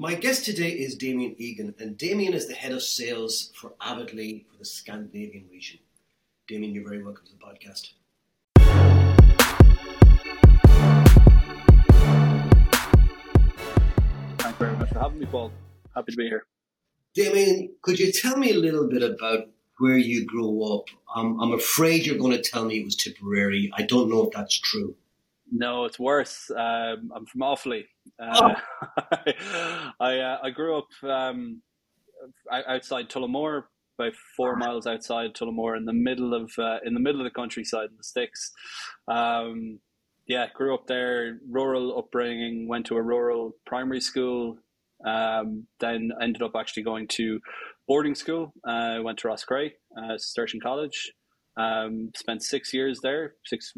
My guest today is Damien Egan, and Damien is the head of sales for Avidly for the Scandinavian region. Damien, you're very welcome to the podcast. Thank you very much for having me, Paul. Happy to be here. Damien, could you tell me a little bit about where you grew up? Um, I'm afraid you're going to tell me it was Tipperary. I don't know if that's true. No, it's worse. Um, I'm from Offaly. Uh, oh. I uh, I grew up um, outside Tullamore, about four miles outside Tullamore, in the middle of uh, in the middle of the countryside in the sticks. Um, yeah, grew up there, rural upbringing. Went to a rural primary school. Um, then ended up actually going to boarding school. Uh, went to Roscrea, uh, Cistercian College. Um, spent six years there, six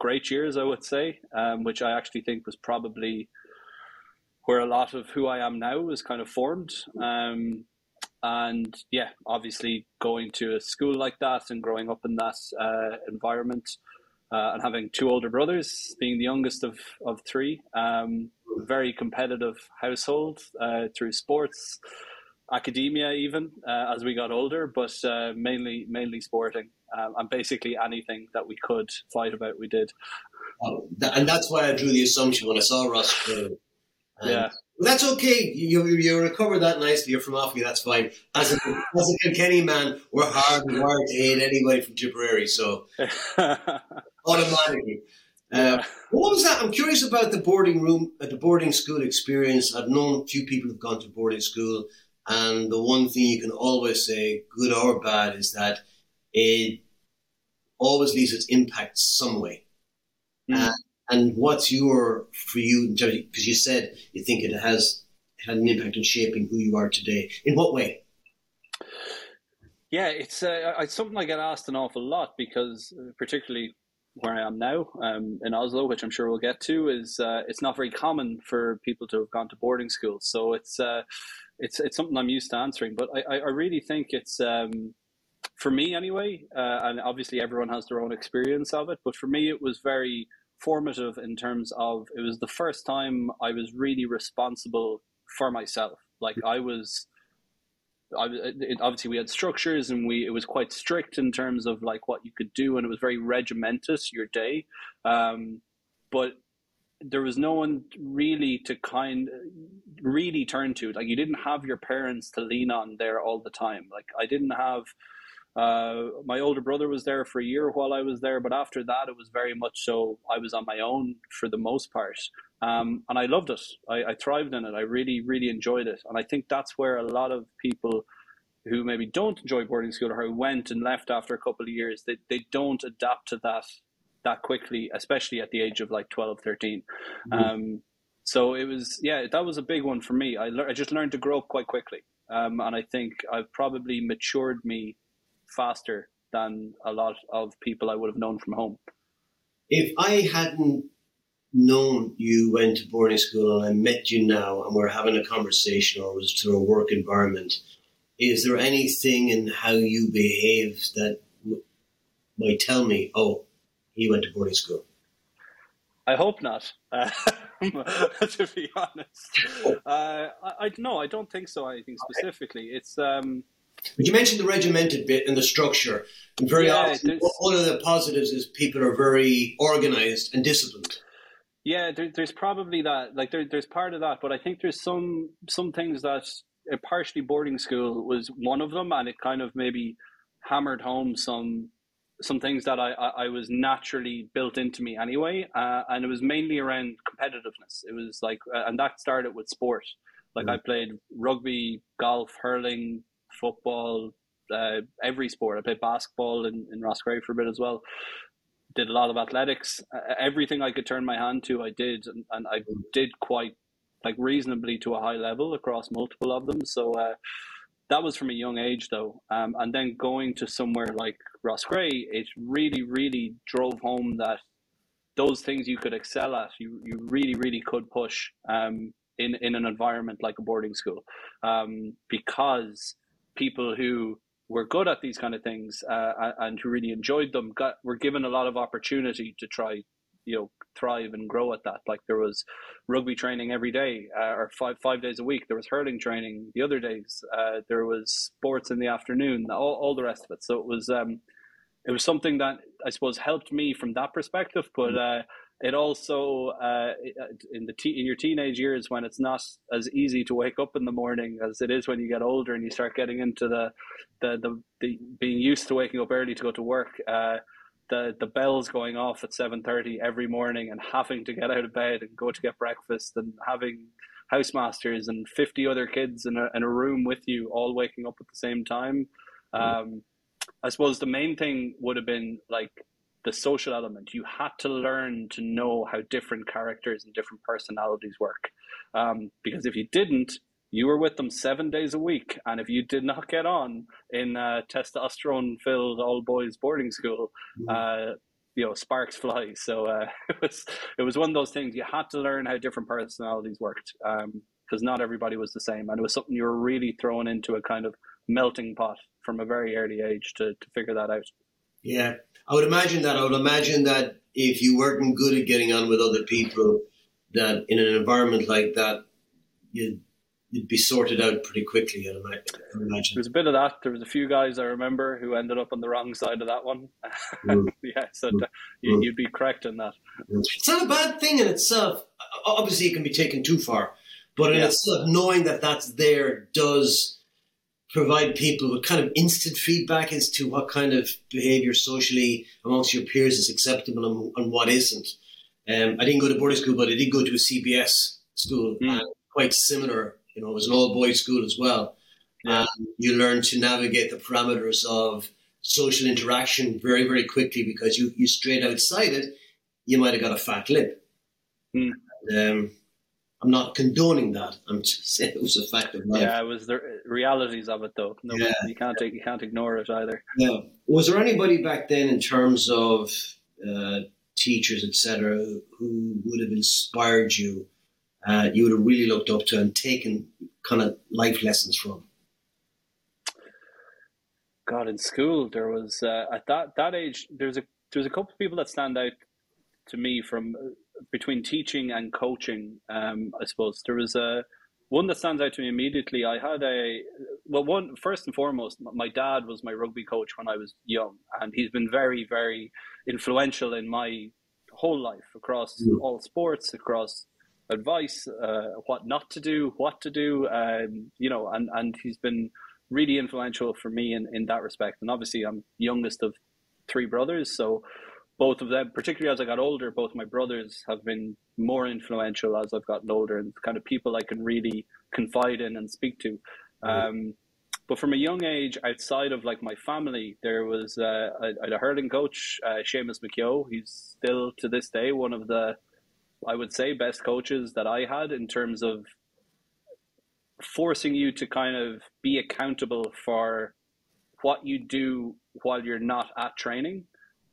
great years, I would say, um, which I actually think was probably where a lot of who I am now was kind of formed. Um, and yeah, obviously going to a school like that and growing up in that uh, environment uh, and having two older brothers, being the youngest of, of three, um, very competitive household uh, through sports, academia, even uh, as we got older, but uh, mainly mainly sporting um, and basically anything that we could fight about, we did. And that's why I drew the assumption when I saw Ross. Yeah. That's okay. You, you, you recover that nicely. You're from Offaly. That's fine. As a, as a Kilkenny man, we're hard and hard to hate anybody from Tipperary. So automatically. Uh, what was that? I'm curious about the boarding room, uh, the boarding school experience. I've known a few people who've gone to boarding school, and the one thing you can always say, good or bad, is that it always leaves its impact some way. Mm. Uh, and what's your for you in terms because you said you think it has had an impact in shaping who you are today. In what way? Yeah, it's uh, it's something I get asked an awful lot because, uh, particularly where I am now um, in Oslo, which I'm sure we'll get to, is uh, it's not very common for people to have gone to boarding school. So it's uh, it's it's something I'm used to answering. But I, I really think it's um, for me anyway, uh, and obviously everyone has their own experience of it, but for me it was very formative in terms of it was the first time I was really responsible for myself. Like I was, I it, obviously we had structures and we it was quite strict in terms of like what you could do, and it was very regimentous your day. Um, but there was no one really to kind really turn to. Like you didn't have your parents to lean on there all the time. Like I didn't have uh, my older brother was there for a year while I was there, but after that, it was very much so I was on my own for the most part. Um, and I loved it. I, I thrived in it. I really, really enjoyed it. And I think that's where a lot of people who maybe don't enjoy boarding school or who went and left after a couple of years, they, they don't adapt to that that quickly, especially at the age of like 12, 13. Mm-hmm. Um, so it was, yeah, that was a big one for me. I, le- I just learned to grow up quite quickly. Um, and I think I've probably matured me faster than a lot of people I would have known from home. If I hadn't known you went to boarding school and I met you now and we're having a conversation or was through a work environment, is there anything in how you behave that w- might tell me, oh, he went to boarding school? I hope not. Uh, to be honest, uh, I, I no, I don't think so. Anything specifically. It's um, but you mentioned the regimented bit and the structure. And very yeah, often, one of the positives is people are very organized and disciplined. Yeah, there, there's probably that. Like there, there's part of that, but I think there's some some things that uh, partially boarding school was one of them, and it kind of maybe hammered home some some things that I, I, I was naturally built into me anyway, uh, and it was mainly around competitiveness. It was like, uh, and that started with sport. Like mm. I played rugby, golf, hurling, football, uh, every sport. I played basketball in, in Roscrea for a bit as well. Did a lot of athletics. Uh, everything I could turn my hand to, I did, and, and I did quite like reasonably to a high level across multiple of them. So uh, that was from a young age, though. Um, and then going to somewhere like Roscrea, it really, really drove home that those things you could excel at, you, you really, really could push um, in, in an environment like a boarding school. Um, because people who were good at these kind of things uh, and who really enjoyed them got were given a lot of opportunity to try you know thrive and grow at that. Like there was rugby training every day, uh, or five five days a week. There was hurling training the other days. Uh, there was sports in the afternoon. All, all the rest of it. So it was um, it was something that I suppose helped me from that perspective. But uh, it also uh, in the te- in your teenage years when it's not as easy to wake up in the morning as it is when you get older and you start getting into the the the, the being used to waking up early to go to work. Uh, the, the bells going off at 7.30 every morning and having to get out of bed and go to get breakfast and having housemasters and 50 other kids in a, in a room with you all waking up at the same time um, i suppose the main thing would have been like the social element. You had to learn to know how different characters and different personalities work. Um, because if you didn't, you were with them seven days a week. And if you did not get on in a testosterone filled all boys boarding school, mm-hmm. uh, you know, sparks fly. So uh, it was it was one of those things you had to learn how different personalities worked because um, not everybody was the same, and it was something you were really thrown into a kind of melting pot from a very early age to to figure that out. Yeah, I would imagine that. I would imagine that if you weren't good at getting on with other people, that in an environment like that, you'd, you'd be sorted out pretty quickly. I'd imagine. There was a bit of that. There was a few guys I remember who ended up on the wrong side of that one. Mm. yeah, so mm. you, would be correct in that. It's not a bad thing in itself. Obviously, it can be taken too far, but in yeah. itself, knowing that that's there does provide people with kind of instant feedback as to what kind of behaviour socially amongst your peers is acceptable and, and what isn't. Um, I didn't go to boarding school, but I did go to a CBS school, mm. and quite similar. You know, it was an all boys school as well. Yeah. And you learn to navigate the parameters of social interaction very, very quickly because you you straight outside it, you might have got a fat lip. Mm. And, um, I'm not condoning that. I'm just saying it was a fact of life. Yeah, it was the realities of it, though. No, yeah. you can't take, you can't ignore it either. Yeah. Was there anybody back then, in terms of uh, teachers, etc., who would have inspired you? Uh, you would have really looked up to and taken kind of life lessons from. God, in school there was uh, at that that age there's a there's a couple of people that stand out to me from between teaching and coaching, um, I suppose there was a one that stands out to me immediately. I had a well, one first and foremost, my dad was my rugby coach when I was young, and he's been very, very influential in my whole life across mm. all sports, across advice, uh, what not to do, what to do, um, you know, and and he's been really influential for me in in that respect. And obviously, I'm youngest of three brothers, so both of them, particularly as I got older, both my brothers have been more influential as I've gotten older and kind of people I can really confide in and speak to. Um, but from a young age, outside of like my family, there was uh, a, a hurling coach, uh, Seamus McKeough. He's still to this day one of the, I would say, best coaches that I had in terms of forcing you to kind of be accountable for what you do while you're not at training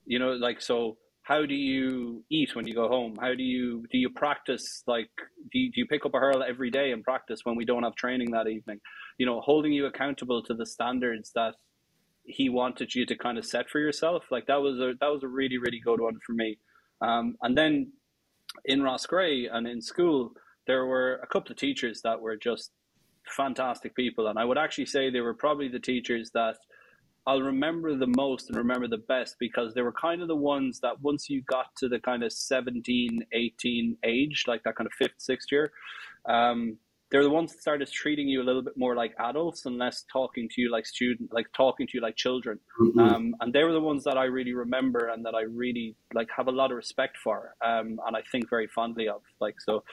you know like so how do you eat when you go home? How do you do you practice like do you, do you pick up a hurl every day and practice when we don't have training that evening? You know holding you accountable to the standards that he wanted you to kind of set for yourself like that was a that was a really really good one for me. Um, and then in Roscrea and in school there were a couple of teachers that were just fantastic people and i would actually say they were probably the teachers that I'll remember the most and remember the best because they were kind of the ones that once you got to the kind of 17, 18 age, like that kind of fifth, sixth year, um, they're the ones that started treating you a little bit more like adults and less talking to you like student, like talking to you like children. Mm-hmm. Um, and they were the ones that I really remember and that I really like have a lot of respect for, um, and I think very fondly of. Like so,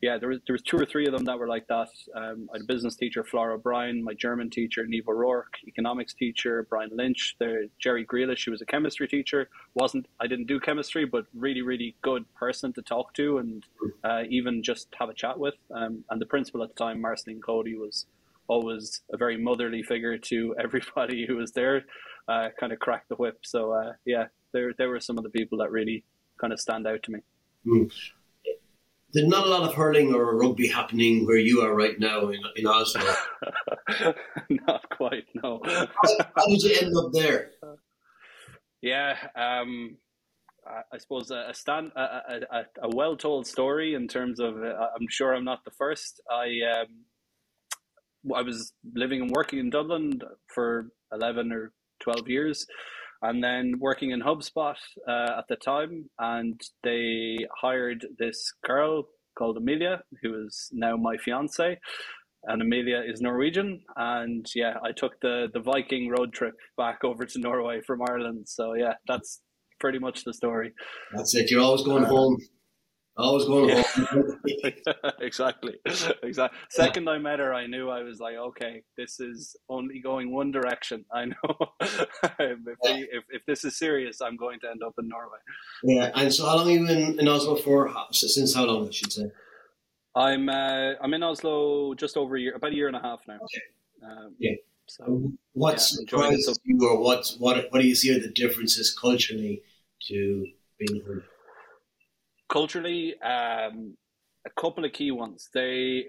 yeah, there was there was two or three of them that were like that. Um, I had a business teacher, Flora O'Brien, my German teacher, Neve O'Rourke, economics teacher, Brian Lynch, there Jerry Grealish, who was a chemistry teacher. wasn't I didn't do chemistry, but really really good person to talk to and uh, even just have a chat with. Um, and the principal at the time, Marceline Cody, was always a very motherly figure to everybody who was there. Uh, kind of cracked the whip. So uh, yeah, there there were some of the people that really kind of stand out to me. Mm. There's not a lot of hurling or rugby happening where you are right now in, in Oslo. not quite, no. how, how, did you end up there? Yeah, um, I suppose a stand a, a, a well told story in terms of uh, I'm sure I'm not the first. I um, I was living and working in Dublin for eleven or twelve years, and then working in HubSpot uh, at the time, and they hired this girl called Amelia, who is now my fiance, and Amelia is Norwegian. And yeah, I took the the Viking road trip back over to Norway from Ireland. So yeah, that's pretty much the story. That's it. You're always going uh, home. Always going yeah. home. exactly. Exactly. Second I met her, I knew I was like, okay, this is only going one direction. I know if, yeah. we, if, if this is serious, I'm going to end up in Norway. Yeah. And so, how long are you in, in Oslo for? Since how long, I should say? I'm uh, I'm in Oslo just over a year, about a year and a half now. Okay. Um, yeah. So, what yeah, surprised you, or what what what do you see are the differences culturally to being here? Culturally, um, a couple of key ones. They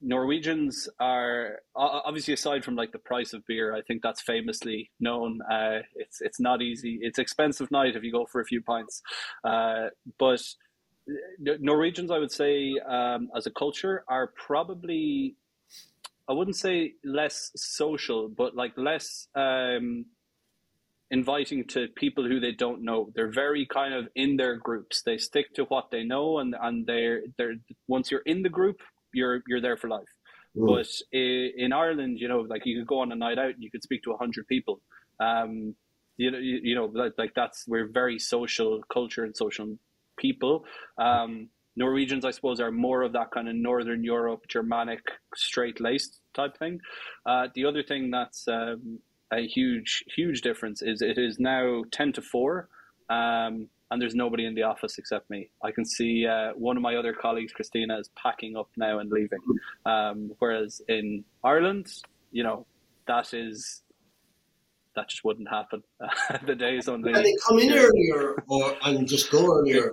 Norwegians are obviously aside from like the price of beer, I think that's famously known. Uh, it's it's not easy. It's expensive night if you go for a few pints, uh, but Norwegians, I would say, um, as a culture, are probably, I wouldn't say less social, but like less um, inviting to people who they don't know. They're very kind of in their groups. They stick to what they know, and and they're they're once you're in the group, you're you're there for life. Mm. But in Ireland, you know, like you could go on a night out and you could speak to a hundred people. Um, you know, you, you know, like, like that's we're very social culture and social people. Um, Norwegians, I suppose, are more of that kind of Northern Europe, Germanic, straight laced type thing. Uh, the other thing that's um, a huge, huge difference is it is now 10 to 4, um, and there's nobody in the office except me. I can see uh, one of my other colleagues, Christina, is packing up now and leaving. Um, whereas in Ireland, you know, that is that just wouldn't happen. the days on the. And they come in earlier or and just go earlier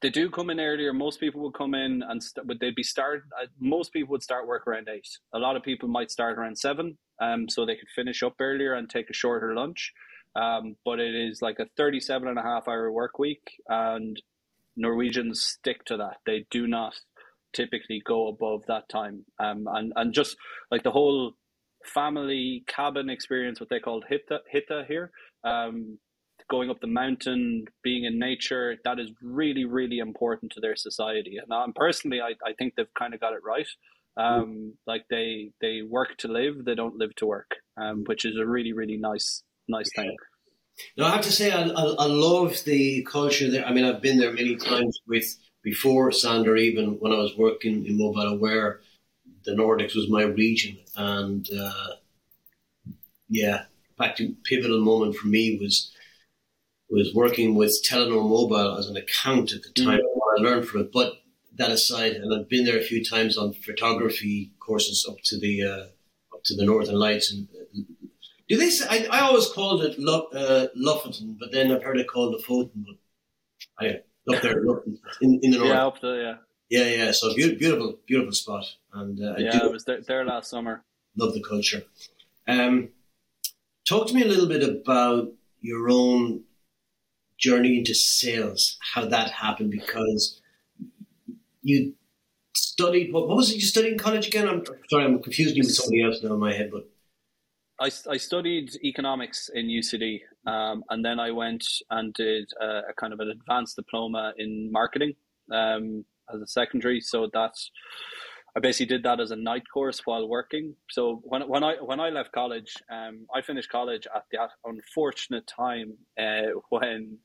they do come in earlier. Most people would come in and st- but they'd be start. Uh, most people would start work around eight. A lot of people might start around seven, um, so they could finish up earlier and take a shorter lunch. Um, but it is like a 37 and a half hour work week, and Norwegians stick to that. They do not typically go above that time. Um, and and just like the whole family cabin experience, what they called hitta hitta here. Um, going up the mountain, being in nature, that is really, really important to their society. And um, personally, I, I think they've kind of got it right. Um, like they they work to live, they don't live to work, um, which is a really, really nice, nice thing. No, I have to say, I, I, I love the culture there. I mean, I've been there many times with before Sander, even when I was working in Mobile Aware, the Nordics was my region, and uh, yeah, in fact, a pivotal moment for me was was working with Telenor Mobile as an account at the time. Mm. I learned from it, but that aside, and I've been there a few times on photography courses up to the uh, up to the Northern Lights. And uh, do they? Say, I, I always called it Lo, uh, but then I've heard it called Lofoten. But I up there in, in the north. Yeah, up there. Yeah. Yeah, yeah. So beautiful, beautiful, beautiful spot. And uh, yeah, I, I was there, there last summer. Love the culture. Um, talk to me a little bit about your own journey into sales, how that happened, because you studied, what, what was it you studied in college again? I'm sorry, I'm confusing you with somebody else now in my head, but. I, I studied economics in UCD, um, and then I went and did a, a, kind of an advanced diploma in marketing um, as a secondary. So that's I basically did that as a night course while working. So when when I when I left college, um, I finished college at the unfortunate time uh, when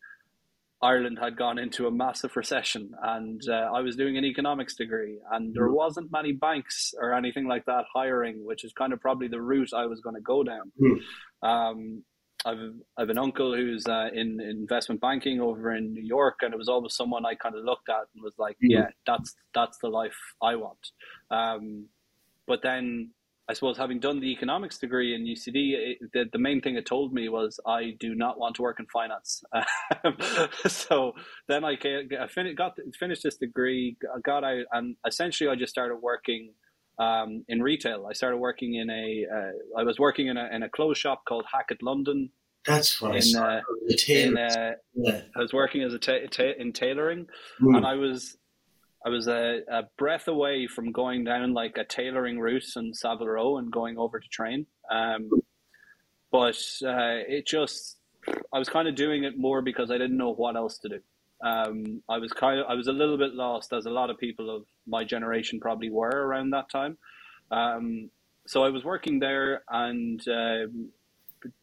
Ireland had gone into a massive recession, and uh, I was doing an economics degree, and there mm-hmm. wasn't many banks or anything like that hiring, which is kind of probably the route I was going to go down. Mm. Um, I've I've an uncle who's uh, in investment banking over in New York, and it was always someone I kind of looked at and was like, mm. yeah, that's that's the life I want. Um, but then I suppose having done the economics degree in UCD, it, the, the main thing it told me was I do not want to work in finance. so then I, I fin- got finished this degree, got out, and essentially I just started working um, in retail. I started working in a. Uh, I was working in a, in a clothes shop called Hackett London That's what in, I. In, uh, yeah. I was working as a ta- ta- in tailoring, mm. and I was I was a, a, breath away from going down like a tailoring route in Savile Row and going over to train. Um, but uh, it just I was kind of doing it more because I didn't know what else to do. Um, I was kind of I was a little bit lost, as a lot of people of my generation probably were around that time. Um, so I was working there and uh,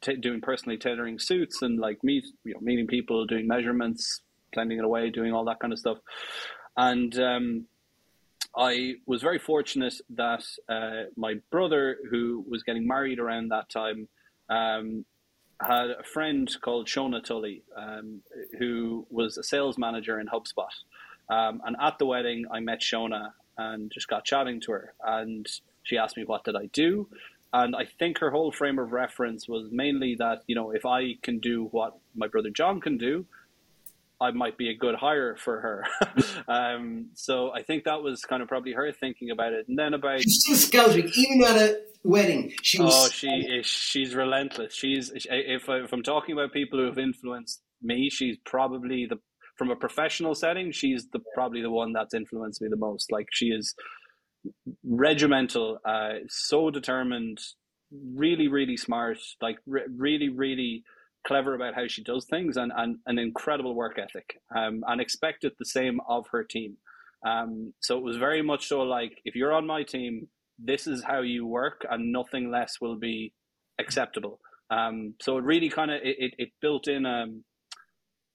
t- doing personally tailoring suits and like meet you know meeting people, doing measurements, blending it away, doing all that kind of stuff. And um, I was very fortunate that uh, my brother, who was getting married around that time, um, had a friend called Shona Tully, um, who was a sales manager in HubSpot. Um, and at the wedding, I met Shona and just got chatting to her. And she asked me, What did I do? And I think her whole frame of reference was mainly that, you know, if I can do what my brother John can do, I might be a good hire for her. um, so I think that was kind of probably her thinking about it. And then about she's still scouting, even at a wedding. She was. Oh, she is. She's relentless. She's if I, if I'm talking about people who have influenced me, she's probably the from a professional setting. She's the probably the one that's influenced me the most. Like she is regimental, uh, so determined, really, really smart. Like re- really, really clever about how she does things and, and an incredible work ethic um, and expected the same of her team. Um, so it was very much so like, if you're on my team, this is how you work and nothing less will be acceptable. Um, so it really kind of, it, it, it, built in, um,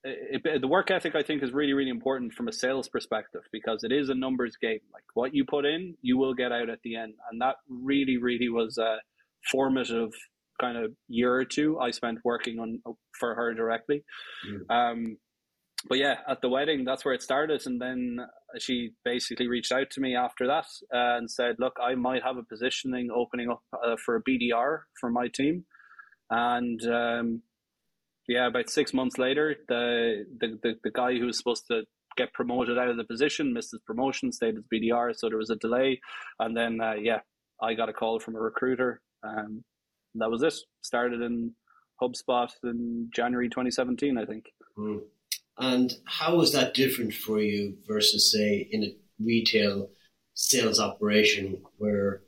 it, the work ethic I think is really, really important from a sales perspective because it is a numbers game. Like what you put in, you will get out at the end. And that really, really was a formative kind of year or two I spent working on for her directly. Mm. Um, but yeah, at the wedding, that's where it started, and then she basically reached out to me after that uh, and said, "Look, I might have a positioning opening up uh, for a BDR for my team," and um, yeah, about six months later, the, the the the guy who was supposed to get promoted out of the position missed his promotion, stayed as BDR, so there was a delay, and then uh, yeah, I got a call from a recruiter. Um, that was it. Started in HubSpot in January 2017, I think. Mm. And how was that different for you versus, say, in a retail sales operation where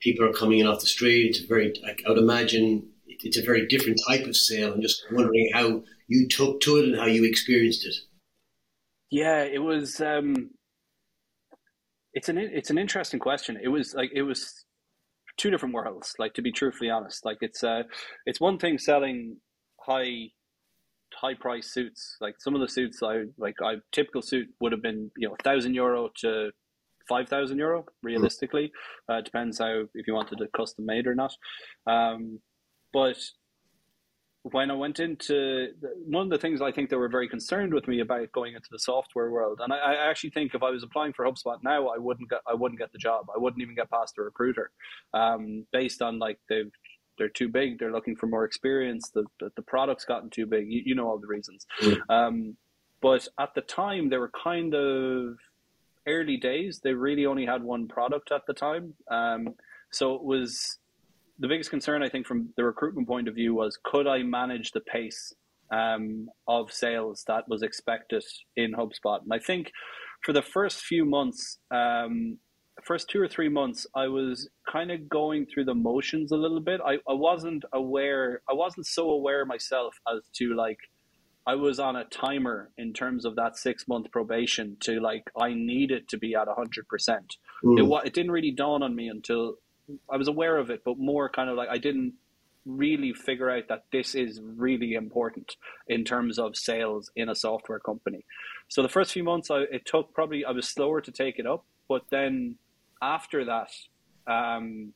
people are coming in off the street? It's very, I would imagine it's a very different type of sale. I'm just wondering how you took to it and how you experienced it. Yeah, it was. Um, it's an it's an interesting question. It was like it was two different worlds. Like to be truthfully honest, like it's uh, it's one thing selling high high price suits. Like some of the suits I like, I typical suit would have been you know a thousand euro to five thousand euro realistically. Uh, depends how if you wanted it custom made or not. Um, but when I went into one of the things I think they were very concerned with me about going into the software world, and I, I, actually think if I was applying for HubSpot now, I wouldn't get I wouldn't get the job. I wouldn't even get past the recruiter, um, based on like they've they're too big. They're looking for more experience. The the, the product's gotten too big. You, you know all the reasons. Mm. Um, but at the time, they were kind of early days. They really only had one product at the time, um, so it was the biggest concern I think from the recruitment point of view was could I manage the pace um, of sales that was expected in HubSpot? And I think for the first few months, um, first two or three months, I was kind of going through the motions a little bit. I, I wasn't aware, I wasn't so aware myself as to like, I was on a timer in terms of that six month probation to like, I needed to be at 100%. Mm. It, it didn't really dawn on me until I was aware of it, but more kind of like I didn't really figure out that this is really important in terms of sales in a software company. So the first few months, I, it took probably I was slower to take it up, but then after that, um,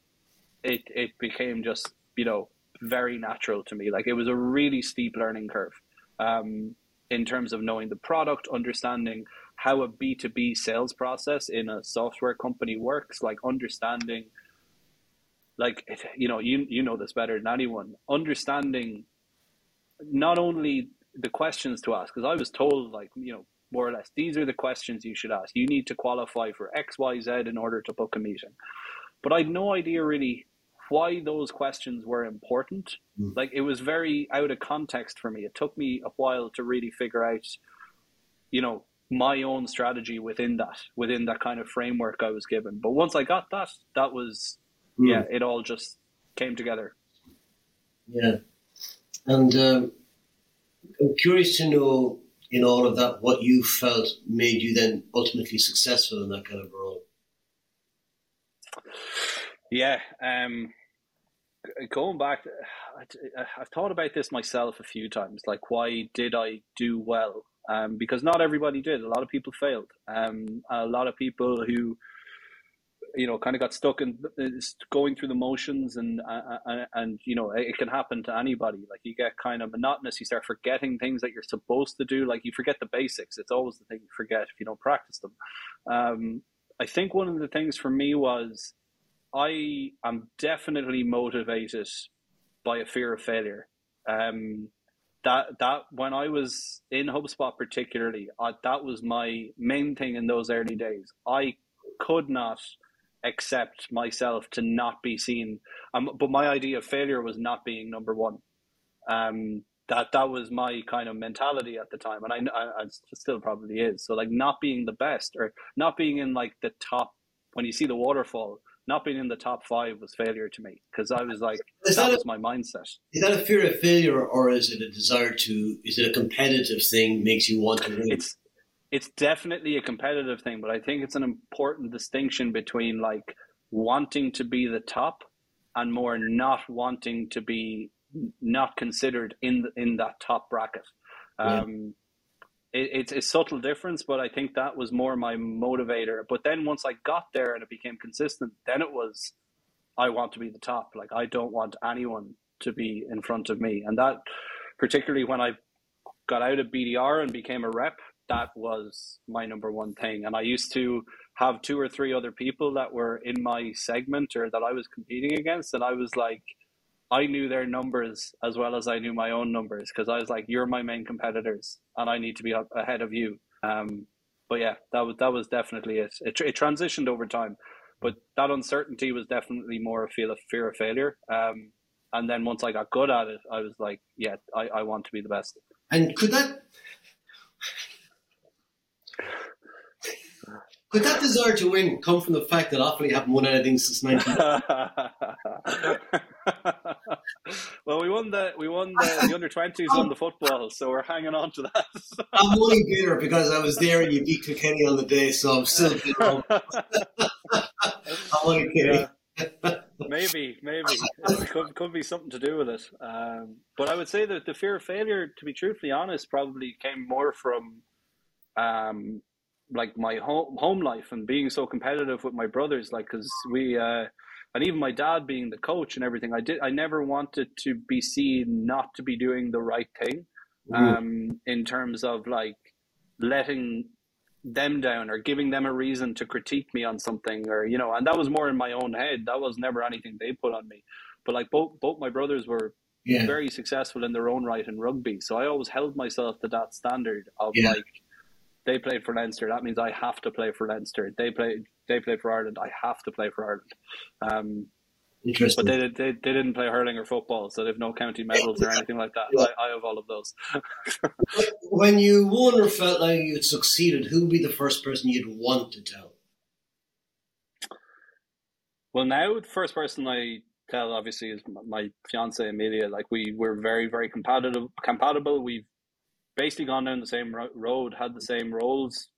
it it became just you know very natural to me. Like it was a really steep learning curve um, in terms of knowing the product, understanding how a B two B sales process in a software company works, like understanding like you know you you know this better than anyone understanding not only the questions to ask because i was told like you know more or less these are the questions you should ask you need to qualify for xyz in order to book a meeting but i had no idea really why those questions were important. Mm. Like it was very out of context for me. It took me a while to really figure out, you know, my own strategy within that, within that kind of framework I was given. But once I got that, that was. Yeah, it all just came together. Yeah. And um, I'm curious to know in all of that what you felt made you then ultimately successful in that kind of role. Yeah. Um, going back, I've thought about this myself a few times. Like, why did I do well? Um, because not everybody did. A lot of people failed. Um, a lot of people who, you know, kind of got stuck in going through the motions, and uh, uh, and you know, it can happen to anybody. Like you get kind of monotonous. You start forgetting things that you're supposed to do. Like you forget the basics. It's always the thing you forget if you don't practice them. Um, I think one of the things for me was I am definitely motivated by a fear of failure. Um, that that when I was in HubSpot, particularly, uh, that was my main thing in those early days. I could not accept myself to not be seen. Um, but my idea of failure was not being number one. Um, that that was my kind of mentality at the time, and I, I, I still probably is. So like not being the best or not being in like the top when you see the waterfall not being in the top five was failure to me because I was like, is that, that was my mindset. Is that a fear of failure, or is it a desire to? Is it a competitive thing makes you want to win? It's it's definitely a competitive thing, but I think it's an important distinction between like wanting to be the top and more not wanting to be not considered in the, in that top bracket. Um, it, it's a subtle difference, but I think that was more my motivator. But then once I got there and it became consistent, then it was I want to be the top. Like I don't want anyone to be in front of me, and that particularly when I got out of BDR and became a rep, that was my number one thing. And I used to have two or three other people that were in my segment or that I was competing against, and I was like I knew their numbers as well as I knew my own numbers because I was like, "You're my main competitors, and I need to be ahead of you." Um, but yeah, that was that was definitely it. It, it transitioned over time, but that uncertainty was definitely more a feel of fear of failure. Um, and then once I got good at it, I was like, "Yeah, I, I want to be the best." And could that Could that desire to win come from the fact that Offaly haven't won anything since 19? well, we won the we won the, the under twenties on the football, so we're hanging on to that. I'm only bitter because I was there and you beat Kilkenny on the day, so I'm still bitter. I'm only kidding. Yeah. maybe, maybe it could, could be something to do with it. Um, but I would say that the fear of failure, to be truthfully honest, probably came more from um, like my home home life and being so competitive with my brothers like because we uh and even my dad being the coach and everything i did i never wanted to be seen not to be doing the right thing um in terms of like letting them down or giving them a reason to critique me on something or you know and that was more in my own head that was never anything they put on me but like both both my brothers were yeah. very successful in their own right in rugby so i always held myself to that standard of yeah. like they played for Leinster. That means I have to play for Leinster. They play they play for Ireland. I have to play for Ireland. Um, Interesting. But they, they they didn't play hurling or football, so they've no county medals or anything like that. I, I have all of those. when you won or felt like you'd succeeded, who would be the first person you'd want to tell? Well, now the first person I tell obviously is my fiance Amelia. Like we were very very compatible. Compatible. We've basically gone down the same road, had the same roles.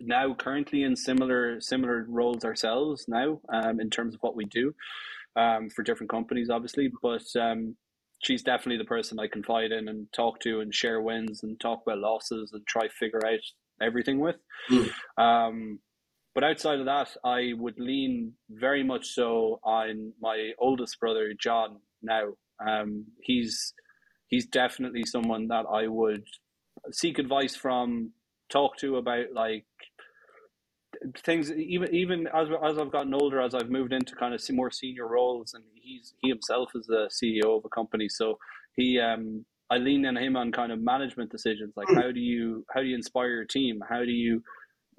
Now, currently in similar similar roles ourselves now, um, in terms of what we do, um, for different companies, obviously. But um, she's definitely the person I confide in and talk to and share wins and talk about losses and try figure out everything with. Mm. Um, but outside of that, I would lean very much so on my oldest brother, John. Now, um, he's he's definitely someone that I would seek advice from, talk to about like things. Even even as as I've gotten older, as I've moved into kind of more senior roles, and he's he himself is the CEO of a company, so he um I lean on him on kind of management decisions, like how do you how do you inspire your team? How do you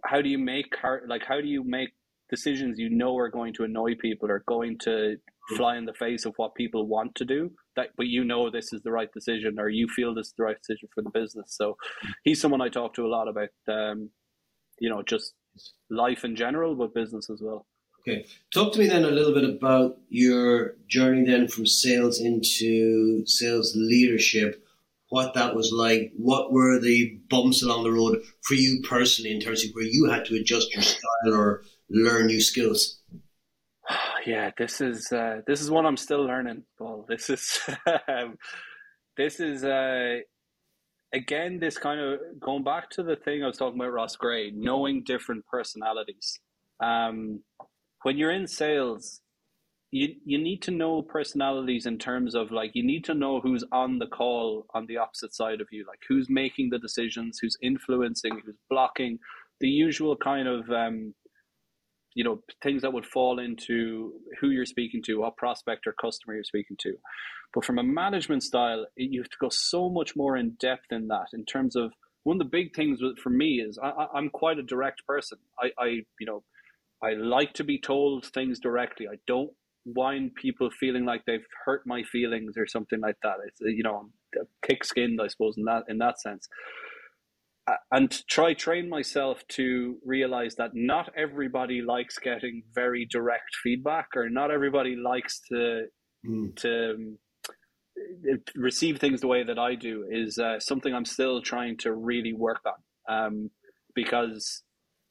how do you make like how do you make decisions you know are going to annoy people or going to fly in the face of what people want to do. That, but you know this is the right decision, or you feel this is the right decision for the business. So he's someone I talk to a lot about. Um, you know, just life in general, but business as well. Okay, talk to me then a little bit about your journey then from sales into sales leadership. What that was like. What were the bumps along the road for you personally in terms of where you had to adjust your style or learn new skills? Yeah, this is uh, this is what I'm still learning, Paul. This is this is uh, again this kind of going back to the thing I was talking about Roscrea, knowing different personalities. Um, when you're in sales, you you need to know personalities in terms of like you need to know who's on the call on the opposite side of you, like who's making the decisions, who's influencing, who's blocking, the usual kind of um, you know things that would fall into who you're speaking to, what prospect or customer you're speaking to. But from a management style, you have to go so much more in depth in that. In terms of one of the big things for me is I, I'm quite a direct person. I, I you know I like to be told things directly. I don't wind people feeling like they've hurt my feelings or something like that. It's you know I'm thick skinned, I suppose, in that in that sense and try train myself to realize that not everybody likes getting very direct feedback or not everybody likes to mm. to um, receive things the way that I do is uh, something I'm still trying to really work on um, because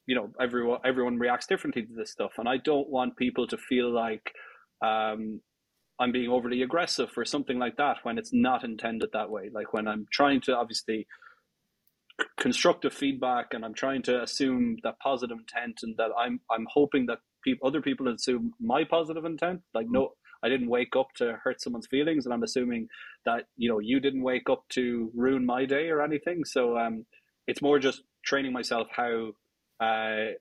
you know everyone everyone reacts differently to this stuff and I don't want people to feel like um, I'm being overly aggressive or something like that when it's not intended that way like when I'm trying to obviously constructive feedback and I'm trying to assume that positive intent and that I'm I'm hoping that people other people assume my positive intent. Like no I didn't wake up to hurt someone's feelings and I'm assuming that you know you didn't wake up to ruin my day or anything. So um it's more just training myself how uh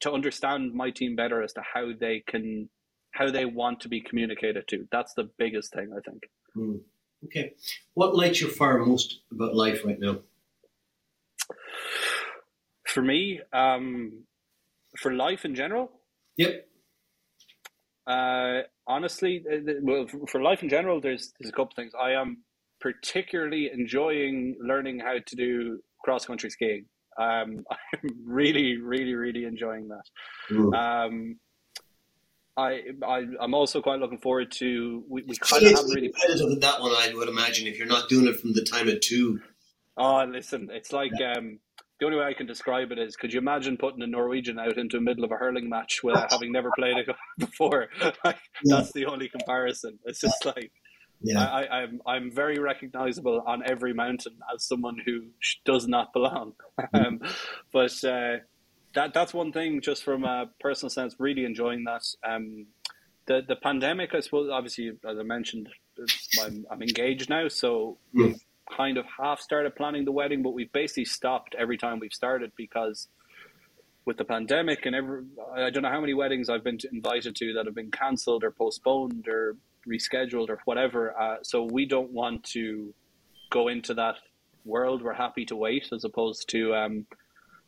to understand my team better as to how they can how they want to be communicated to. That's the biggest thing I think. Mm. okay. What lights your fire most about life right now for me, um, for life in general. Yep. Uh, honestly, well, for life in general, there's there's a couple things. I am particularly enjoying learning how to do cross country skiing. Um, I'm really, really, really enjoying that. Mm. Um, I, I I'm also quite looking forward to. We, we kind of haven't really that one. I would imagine if you're not doing it from the time of two. Oh, listen, it's like um, the only way I can describe it is could you imagine putting a Norwegian out into the middle of a hurling match without having never played it before? yeah. That's the only comparison. It's just like yeah. I, am I'm, I'm very recognizable on every mountain as someone who does not belong. um, but uh, that that's one thing, just from a personal sense, really enjoying that. Um, the the pandemic, I suppose, obviously, as I mentioned, I'm, I'm engaged now, so mm kind of half started planning the wedding, but we've basically stopped every time we've started because with the pandemic and every, I don't know how many weddings I've been invited to that have been cancelled or postponed or rescheduled or whatever. Uh, so we don't want to go into that world. We're happy to wait as opposed to um,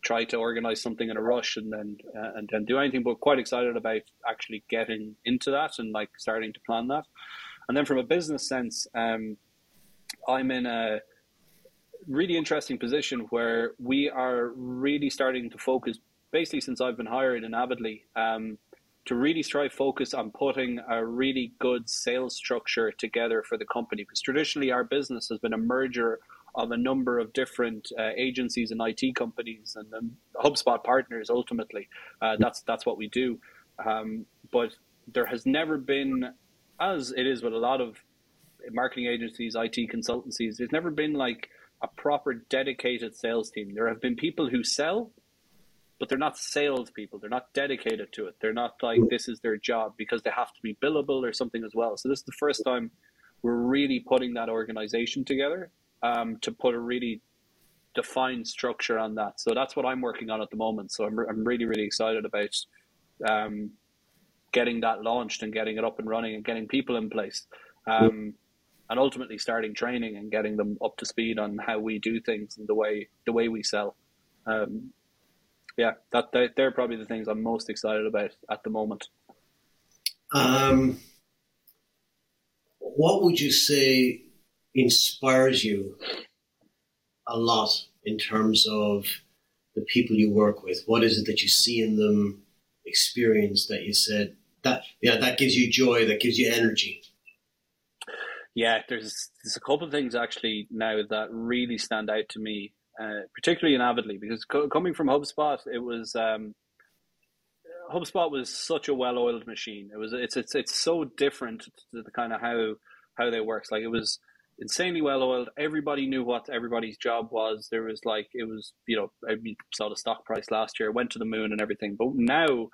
try to organize something in a rush and then uh, and then do anything. But quite excited about actually getting into that and like starting to plan that. And then from a business sense, um, I'm in a really interesting position where we are really starting to focus, basically since I've been hired in Avidly, um, to really try focus on putting a really good sales structure together for the company. Because traditionally, our business has been a merger of a number of different uh, agencies and IT companies and, HubSpot partners. Ultimately, uh, that's that's what we do. Um, but there has never been, as it is with a lot of marketing agencies, IT consultancies, there's never been like a proper dedicated sales team. There have been people who sell, but they're not salespeople. They're not dedicated to it. They're not like this is their job because they have to be billable or something as well. So this is the first time we're really putting that organization together um, to put a really defined structure on that. So that's what I'm working on at the moment. So I'm, I'm really, really excited about um, getting that launched and getting it up and running and getting people in place. Um, and ultimately starting training and getting them up to speed on how we do things and the way the way we sell. Um, yeah, that they're probably the things I'm most excited about at the moment. Um, what would you say inspires you a lot in terms of the people you work with? What is it that you see in them, experience that you said that yeah that gives you joy, that gives you energy? Yeah, there's there's a couple of things actually now that really stand out to me, uh, particularly in Avidly, because co- coming from HubSpot, it was um, HubSpot was such a well-oiled machine. It was it's it's it's so different to the kind of how how they works. Like it was insanely well-oiled. Everybody knew what everybody's job was. There was like it was you know I saw the stock price last year, went to the moon and everything. But now,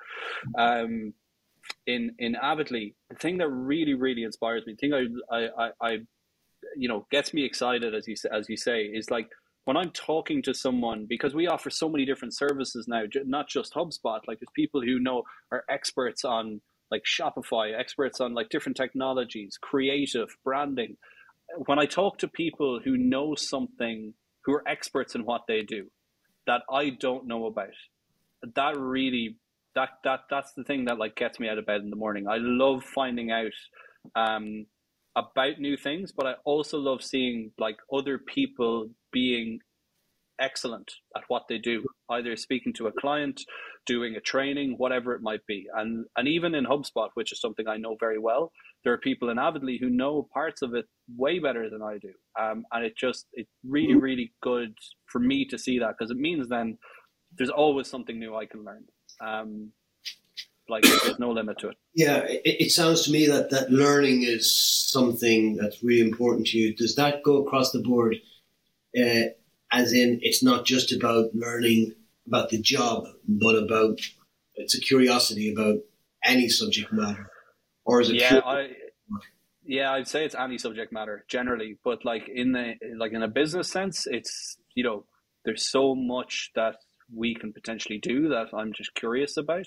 um, in in Avidly, the thing that really really inspires me, the thing I I I, you know gets me excited as you as you say is like when I'm talking to someone, because we offer so many different services now, not just HubSpot, like there's people who know are experts on like Shopify, experts on like different technologies, creative, branding. When I talk to people who know something, who are experts in what they do, that I don't know about, that really that that that's the thing that like gets me out of bed in the morning. I love finding out um, about new things, but I also love seeing like other people being excellent at what they do, either speaking to a client, doing a training, whatever it might be. And and even in HubSpot, which is something I know very well, there are people in Avidly who know parts of it way better than I do. Um, and it just it's really mm-hmm. really good for me to see that because it means then there's always something new I can learn. Um, like there's no limit to it. Yeah, it, it, sounds to me that that learning is something that's really important to you. Does that go across the board? Uh, as in, it's not just about learning about the job, but about it's a curiosity about any subject matter, or is it? Yeah, I, yeah, I'd say it's any subject matter generally, but like in the like in a business sense, it's you know there's so much that we can potentially do that I'm just curious about.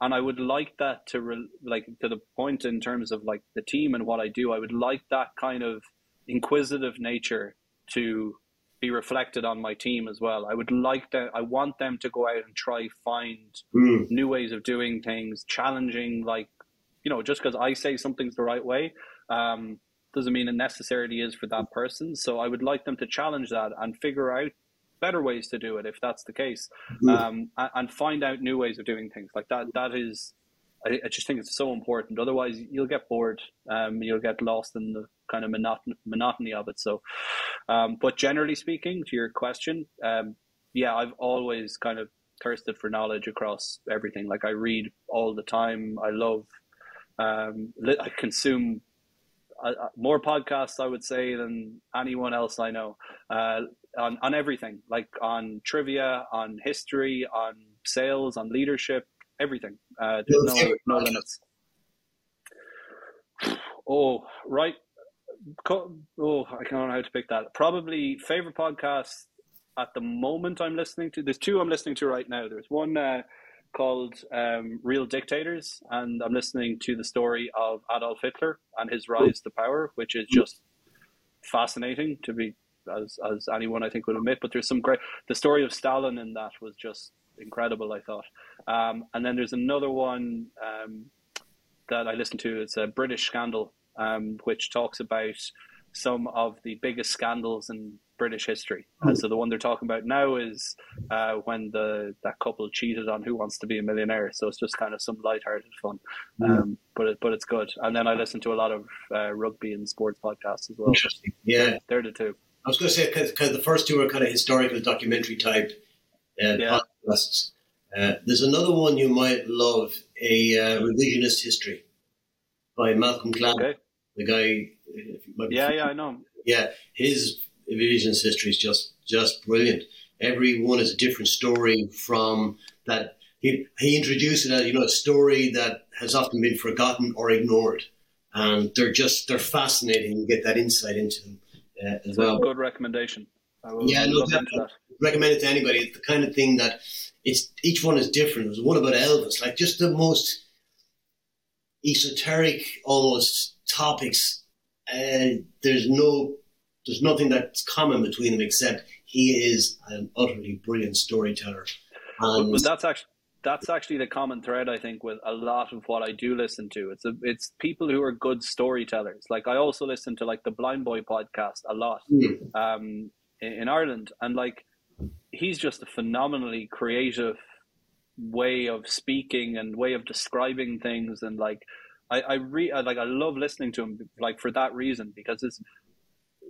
And I would like that to re- like to the point in terms of like the team and what I do. I would like that kind of inquisitive nature to be reflected on my team as well. I would like that. I want them to go out and try find mm. new ways of doing things, challenging. Like you know, just because I say something's the right way. Um, doesn't mean it necessarily is for that person. So I would like them to challenge that and figure out better ways to do it if that's the case, um, and, and, find out new ways of doing things like that. That is, I, I just think it's so important. Otherwise, you'll get bored. Um, you'll get lost in the kind of monoton- monotony of it. So, um, but generally speaking, to your question, um, yeah, I've always kind of thirsted for knowledge across everything. Like I read all the time. I love. Um, I consume uh, uh, more podcasts, I would say, than anyone else I know. Uh, on, on everything, like on trivia, on history, on sales, on leadership, everything. Uh, there's no, no limits. Oh, right. Oh, I don't know how to pick that. Probably favorite podcast at the moment I'm listening to. There's two I'm listening to right now. There's one uh, called um, Real Dictators, and I'm listening to the story of Adolf Hitler and his rise to power, which is just fascinating to be as as anyone I think would admit. But there's some great. The story of Stalin in that was just incredible. I thought. Um, and then there's another one um, that I listened to. It's a British Scandal, um, which talks about some of the biggest scandals in British history. And so the one they're talking about now is uh, when the that couple cheated on Who Wants to Be a Millionaire. So it's just kind of some light-hearted fun, um, but it, but it's good. And then I listen to a lot of uh, rugby and sports podcasts as well. Interesting. Yeah, they're the two. I was going to say because the first two are kind of historical documentary type uh, yeah. podcasts. Uh, there's another one you might love, a uh, revisionist history by Malcolm Gladwell, okay. the guy. Uh, yeah, yeah, I know. Yeah, his revisionist history is just just brilliant. Every one is a different story from that. He, he introduced it as you know a story that has often been forgotten or ignored, and they're just they're fascinating. You get that insight into them uh, as well. good recommendation. yeah, no, that, recommend it to anybody. It's the kind of thing that it's each one is different. There's one about Elvis, like just the most esoteric, almost topics. And uh, there's no, there's nothing that's common between them except he is an utterly brilliant storyteller. And but that's actually that's actually the common thread I think with a lot of what I do listen to. It's a, it's people who are good storytellers. Like I also listen to like the Blind Boy podcast a lot mm. um, in, in Ireland, and like he's just a phenomenally creative way of speaking and way of describing things, and like I I re I, like I love listening to him like for that reason because it's.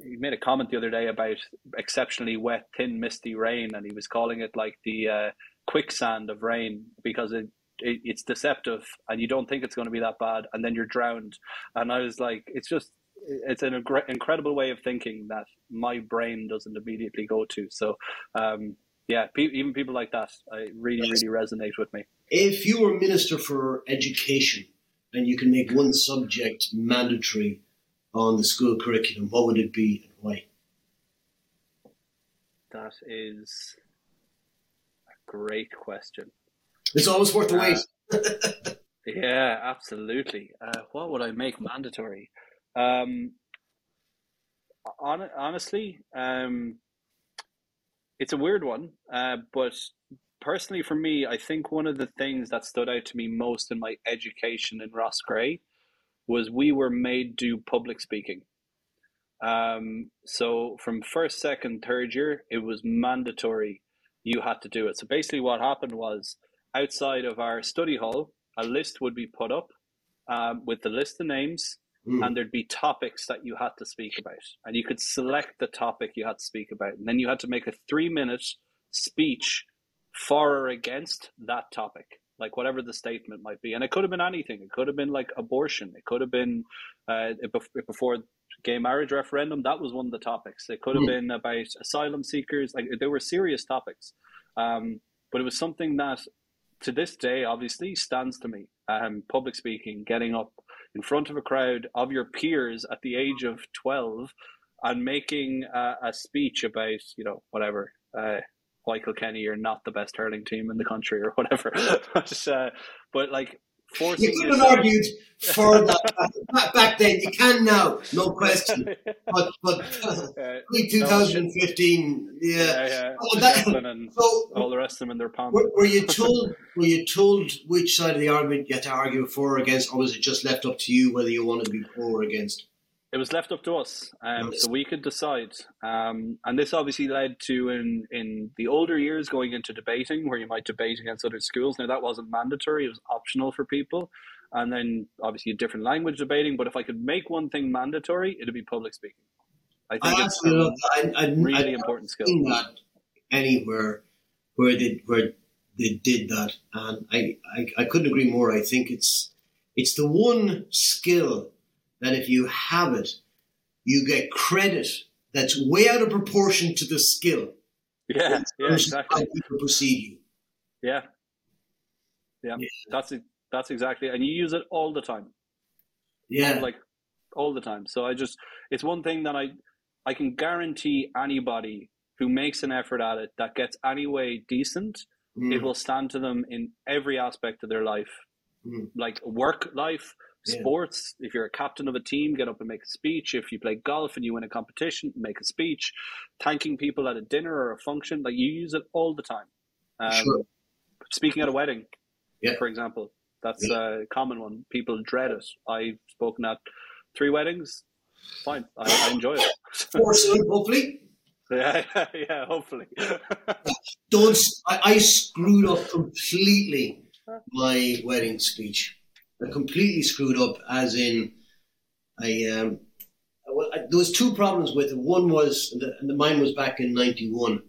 He made a comment the other day about exceptionally wet, thin, misty rain, and he was calling it like the uh, quicksand of rain because it, it, it's deceptive and you don't think it's going to be that bad and then you're drowned. And i was like it's just it's an incredible way of thinking that my brain doesn't immediately go to. So um, yeah pe- even people like that I really really resonate with me. If you were minister for education and you can make one subject mandatory on the school curriculum what would it be and why? That is great question. It's always worth the wait. Uh, yeah, absolutely. Uh, what would I make mandatory? Um, on, honestly, um, it's a weird one, uh, but personally for me, I think one of the things that stood out to me most in my education in Roscrea was we were made do public speaking. Um, so from first, second, third year, it was mandatory you had to do it. So basically, what happened was outside of our study hall, a list would be put up um, with the list of names, mm. and there'd be topics that you had to speak about, and you could select the topic you had to speak about, and then you had to make a three-minute speech for or against that topic like whatever the statement might be. And it could have been anything. It could have been like abortion. It could have been uh, before gay marriage referendum. That was one of the topics. It could have mm. been about asylum seekers. Like there were serious topics, um, but it was something that to this day obviously stands to me. Um, public speaking, getting up in front of a crowd of your peers at the age of twelve, and making a, a speech about you know whatever. Uh, why Kilkenny are not the best hurling team in the country or whatever. but, uh, but like forcing you could have argued for that back, then. You can now, no question. But but uh, 2015, yeah, yeah, yeah. Oh, that, and so, all the rest of them in their palm. Were, were, you told? Were you told which side of the argument you had to argue for or against, or was it just left up to you whether you wanted to be for or against? It was left up to us, um, so we could decide. Um, and this obviously led to in in the older years going into debating, where you might debate against other schools. Now that wasn't mandatory; it was optional for people. And then obviously a different language debating. But if I could make one thing mandatory, it'd be public speaking. I think I it's a I, I, really I, important skill. That anywhere where they where they did that, and I, I I couldn't agree more. I think it's it's the one skill that if you have it, you get credit that's way out of proportion to the skill. Yeah, yeah, exactly. Perceive you. Yeah. yeah, yeah. That's it. That's exactly, and you use it all the time. Yeah, like all the time. So I just, it's one thing that I, I can guarantee anybody who makes an effort at it that gets any way decent, mm. it will stand to them in every aspect of their life, mm. like work life, sports. Yeah. If you're a captain of a team, get up and make a speech. If you play golf and you win a competition, make a speech. Thanking people at a dinner or a function, like you use it all the time. Um, sure. Speaking at a wedding, yeah. for example, that's yeah. a common one. People dread it. I've spoken at three weddings. Fine, I, I enjoy it. Four soon, hopefully. Yeah, yeah, hopefully. Don't I, I screwed up completely my wedding speech completely screwed up, as in, I um, well, I, there was two problems with it. One was, the, the mine was back in '91,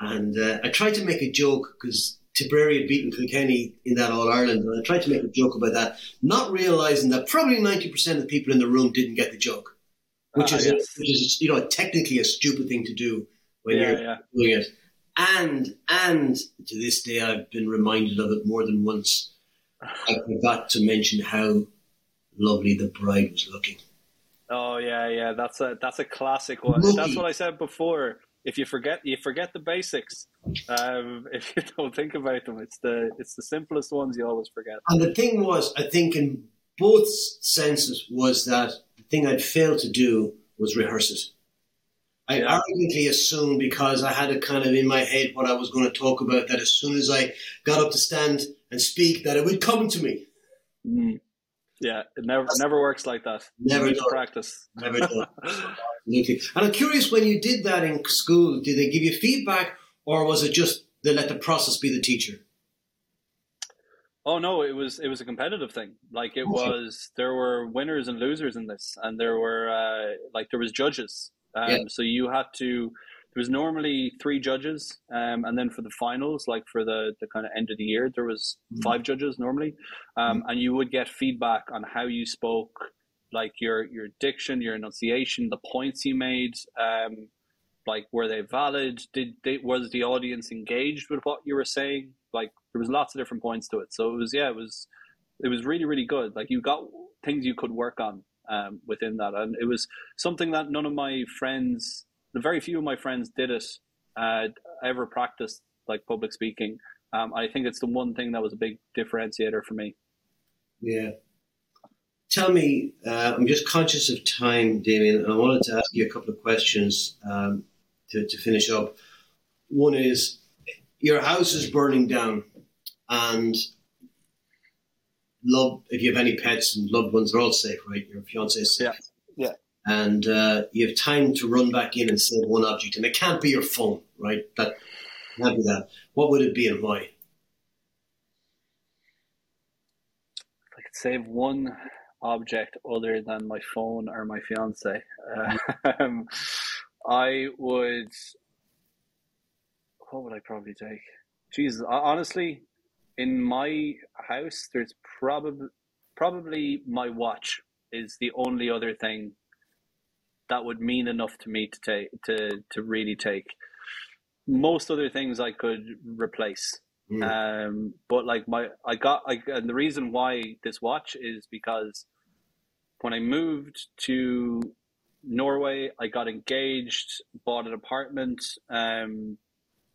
and uh, I tried to make a joke because Tipperary had beaten Kilkenny in that All Ireland, and I tried to make a joke about that, not realizing that probably ninety percent of the people in the room didn't get the joke, which uh, is yes. which is you know technically a stupid thing to do when yeah, you're yeah. doing it. And and to this day, I've been reminded of it more than once I forgot to mention how lovely the bride was looking. Oh yeah, yeah, that's a that's a classic one. Lovely. That's what I said before. If you forget, you forget the basics. Um, if you don't think about them, it's the it's the simplest ones you always forget. And the thing was, I think in both senses was that the thing I'd failed to do was rehearse it. I yeah. arrogantly assumed because I had it kind of in my head what I was going to talk about that as soon as I got up to stand and speak, that it would come to me. Mm. Yeah, it never That's, never works like that. Never does. practice. Never does. Absolutely. And I'm curious when you did that in school, did they give you feedback or was it just they let the process be the teacher? Oh no, it was it was a competitive thing. Like it was, there were winners and losers in this, and there were uh, like there was judges. Um, yeah. So you had to. There was normally three judges, um, and then for the finals, like for the the kind of end of the year, there was mm-hmm. five judges normally, um, mm-hmm. and you would get feedback on how you spoke, like your your diction, your enunciation, the points you made. Um, like were they valid? Did they, was the audience engaged with what you were saying? Like there was lots of different points to it. So it was yeah, it was it was really really good. Like you got things you could work on um, within that, and it was something that none of my friends, very few of my friends, did it uh, ever practiced like public speaking. Um, I think it's the one thing that was a big differentiator for me. Yeah. Tell me, uh, I'm just conscious of time, Damien. I wanted to ask you a couple of questions um, to, to finish up. One is, your house is burning down and love if you have any pets and loved ones, they're all safe, right? Your fiance is safe. Yeah. Yeah. And uh, you have time to run back in and save one object, and it can't be your phone, right? That can't be that. What would it be and why? If I could save one object other than my phone or my fiance, um, I would. What would I probably take? Jesus, honestly, in my house, there's probably probably my watch is the only other thing that would mean enough to me to take to to really take. Most other things I could replace. Mm. Um, but like my, I got, I, and the reason why this watch is because when I moved to Norway, I got engaged, bought an apartment, um,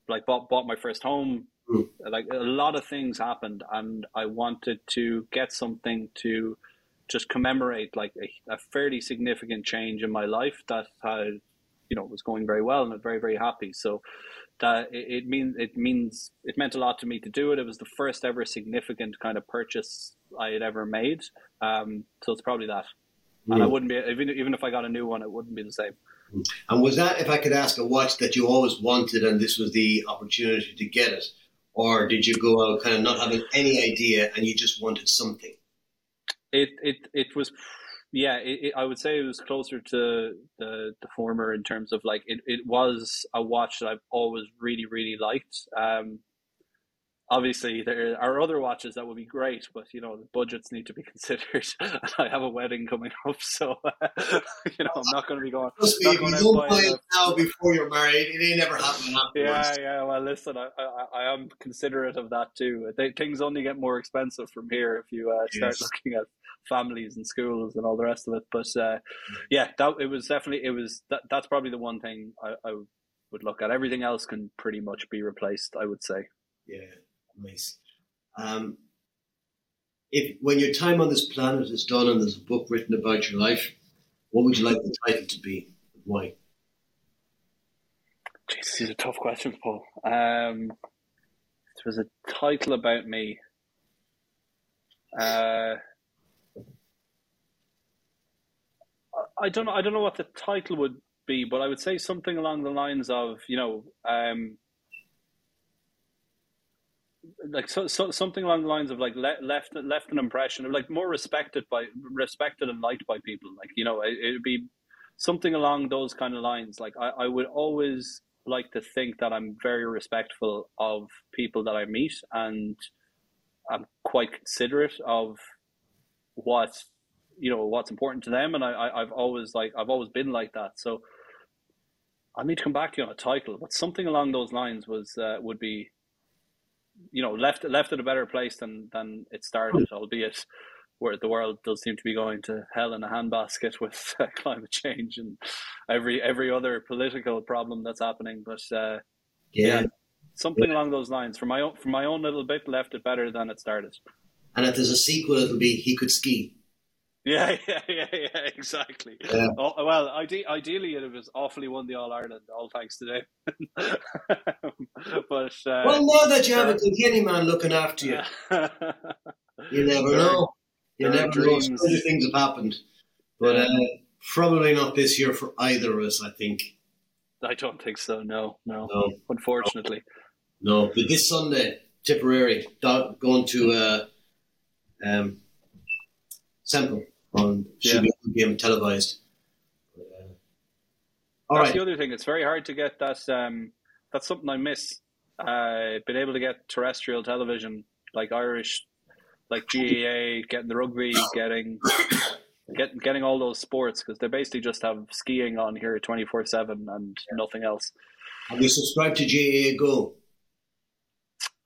like bought bought my first home, Mm. Like a lot of things happened, and I wanted to get something to just commemorate like a, a fairly significant change in my life that had, you know, was going very well and I'm very very happy. So that it, it means it means it meant a lot to me to do it. It was the first ever significant kind of purchase I had ever made. Um, so it's probably that. Mm. And I wouldn't be even even if I got a new one, it wouldn't be the same. Mm. And was that, if I could ask, a watch that you always wanted, and this was the opportunity to get it? or did you go out kind of not having any idea and you just wanted something? It it it was, yeah. It, it, I would say it was closer to the the former in terms of like it, it was a watch that I've always really really liked. Um, obviously there are other watches that would be great, but you know the budgets need to be considered. I have a wedding coming up, so you know I'm not going to be going. Trust me, you don't buy it now before you're married, it ain't never happen Yeah, yeah. Well, listen, I, I, I am considerate of that too. They, things only get more expensive from here if you uh, start yes. looking at families and schools and all the rest of it. But uh, yeah, that it was definitely it was that. That's probably the one thing I, I would look at. Everything else can pretty much be replaced. I would say. Yeah. Nice. Um, if when your time on this planet is done and there's a book written about your life, what would you like the title to be? Why? Jesus, these are tough questions, Paul. Um, there was a title about me. Uh, I don't know. I don't know what the title would be, but I would say something along the lines of, you know, um, like so, so something along the lines of like le- left left an impression of like more respected by respected and liked by people like you know it, would be something along those kind of lines. Like I, I would always like to think that i'm very respectful of people that i meet and i'm quite considerate of what you know what's important to them and I, I i've always like i've always been like that. So i need to come back to you on a title but something along those lines was uh, would be you know left left in a better place than than it started, albeit where the world does seem to be going to hell in a handbasket with uh, climate change and every every other political problem that's happening. But uh, yeah. yeah. something yeah. along those lines. For my own for my own little bit, left it better than it started. And if there's a sequel, it'll be he could ski. Yeah, yeah, yeah, yeah, exactly. Yeah. Oh, well, ide- ideally, it was Offaly won the All Ireland, all thanks to them. but uh, well, now that you have a Kilkenny man looking after you, you never know. You never dreams. know. Things have happened, but uh, probably not this year for either of us. I think. I don't think so. No, no. no. Unfortunately. No, but this Sunday, Tipperary going to uh, um, Semple on should yeah. be game televised. uh, all That's right. the other thing. It's very hard to get that. Um, that's something I miss. Uh, been able to get terrestrial television like Irish, like GAA, getting the rugby, getting getting getting all those sports because they basically just have skiing on here twenty four seven and nothing else. Have you subscribed to GAA Go?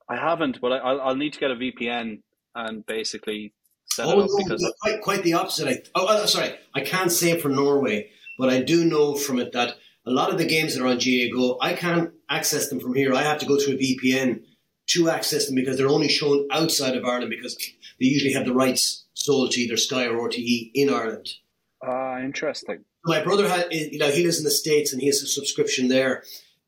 I haven't, but I, will I'll need to get a VPN and basically set oh, it up no, because quite, quite the opposite. I, oh, oh, sorry, I can't say for Norway, but I do know from it that a lot of the games that are on GAA Go, I can't access them from here. I have to go through a VPN to access them because they're only shown outside of Ireland because they usually have the rights sold to either Sky or RTE in Ireland. Ah, uh, interesting. My brother had, you know, he lives in the states and he has a subscription there.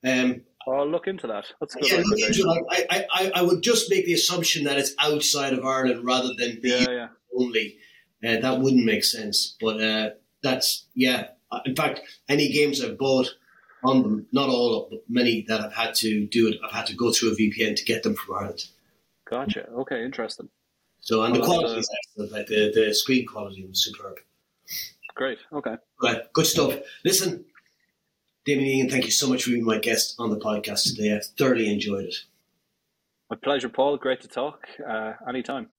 Um, I'll look into that. That's good. Yeah, look into it. I, I, I would just make the assumption that it's outside of Ireland rather than yeah, yeah. only. Uh, that wouldn't make sense. But uh, that's yeah. Uh, in fact, any games I've bought on them, not all, of but many that I've had to do it, I've had to go through a VPN to get them from Ireland. Gotcha. Okay, interesting. So and well, the quality is excellent. Like the, the screen quality was superb. Great. Okay. Right. Good stuff. Listen, Damien Egan, thank you so much for being my guest on the podcast today. I thoroughly enjoyed it. My pleasure, Paul. Great to talk. Uh, anytime.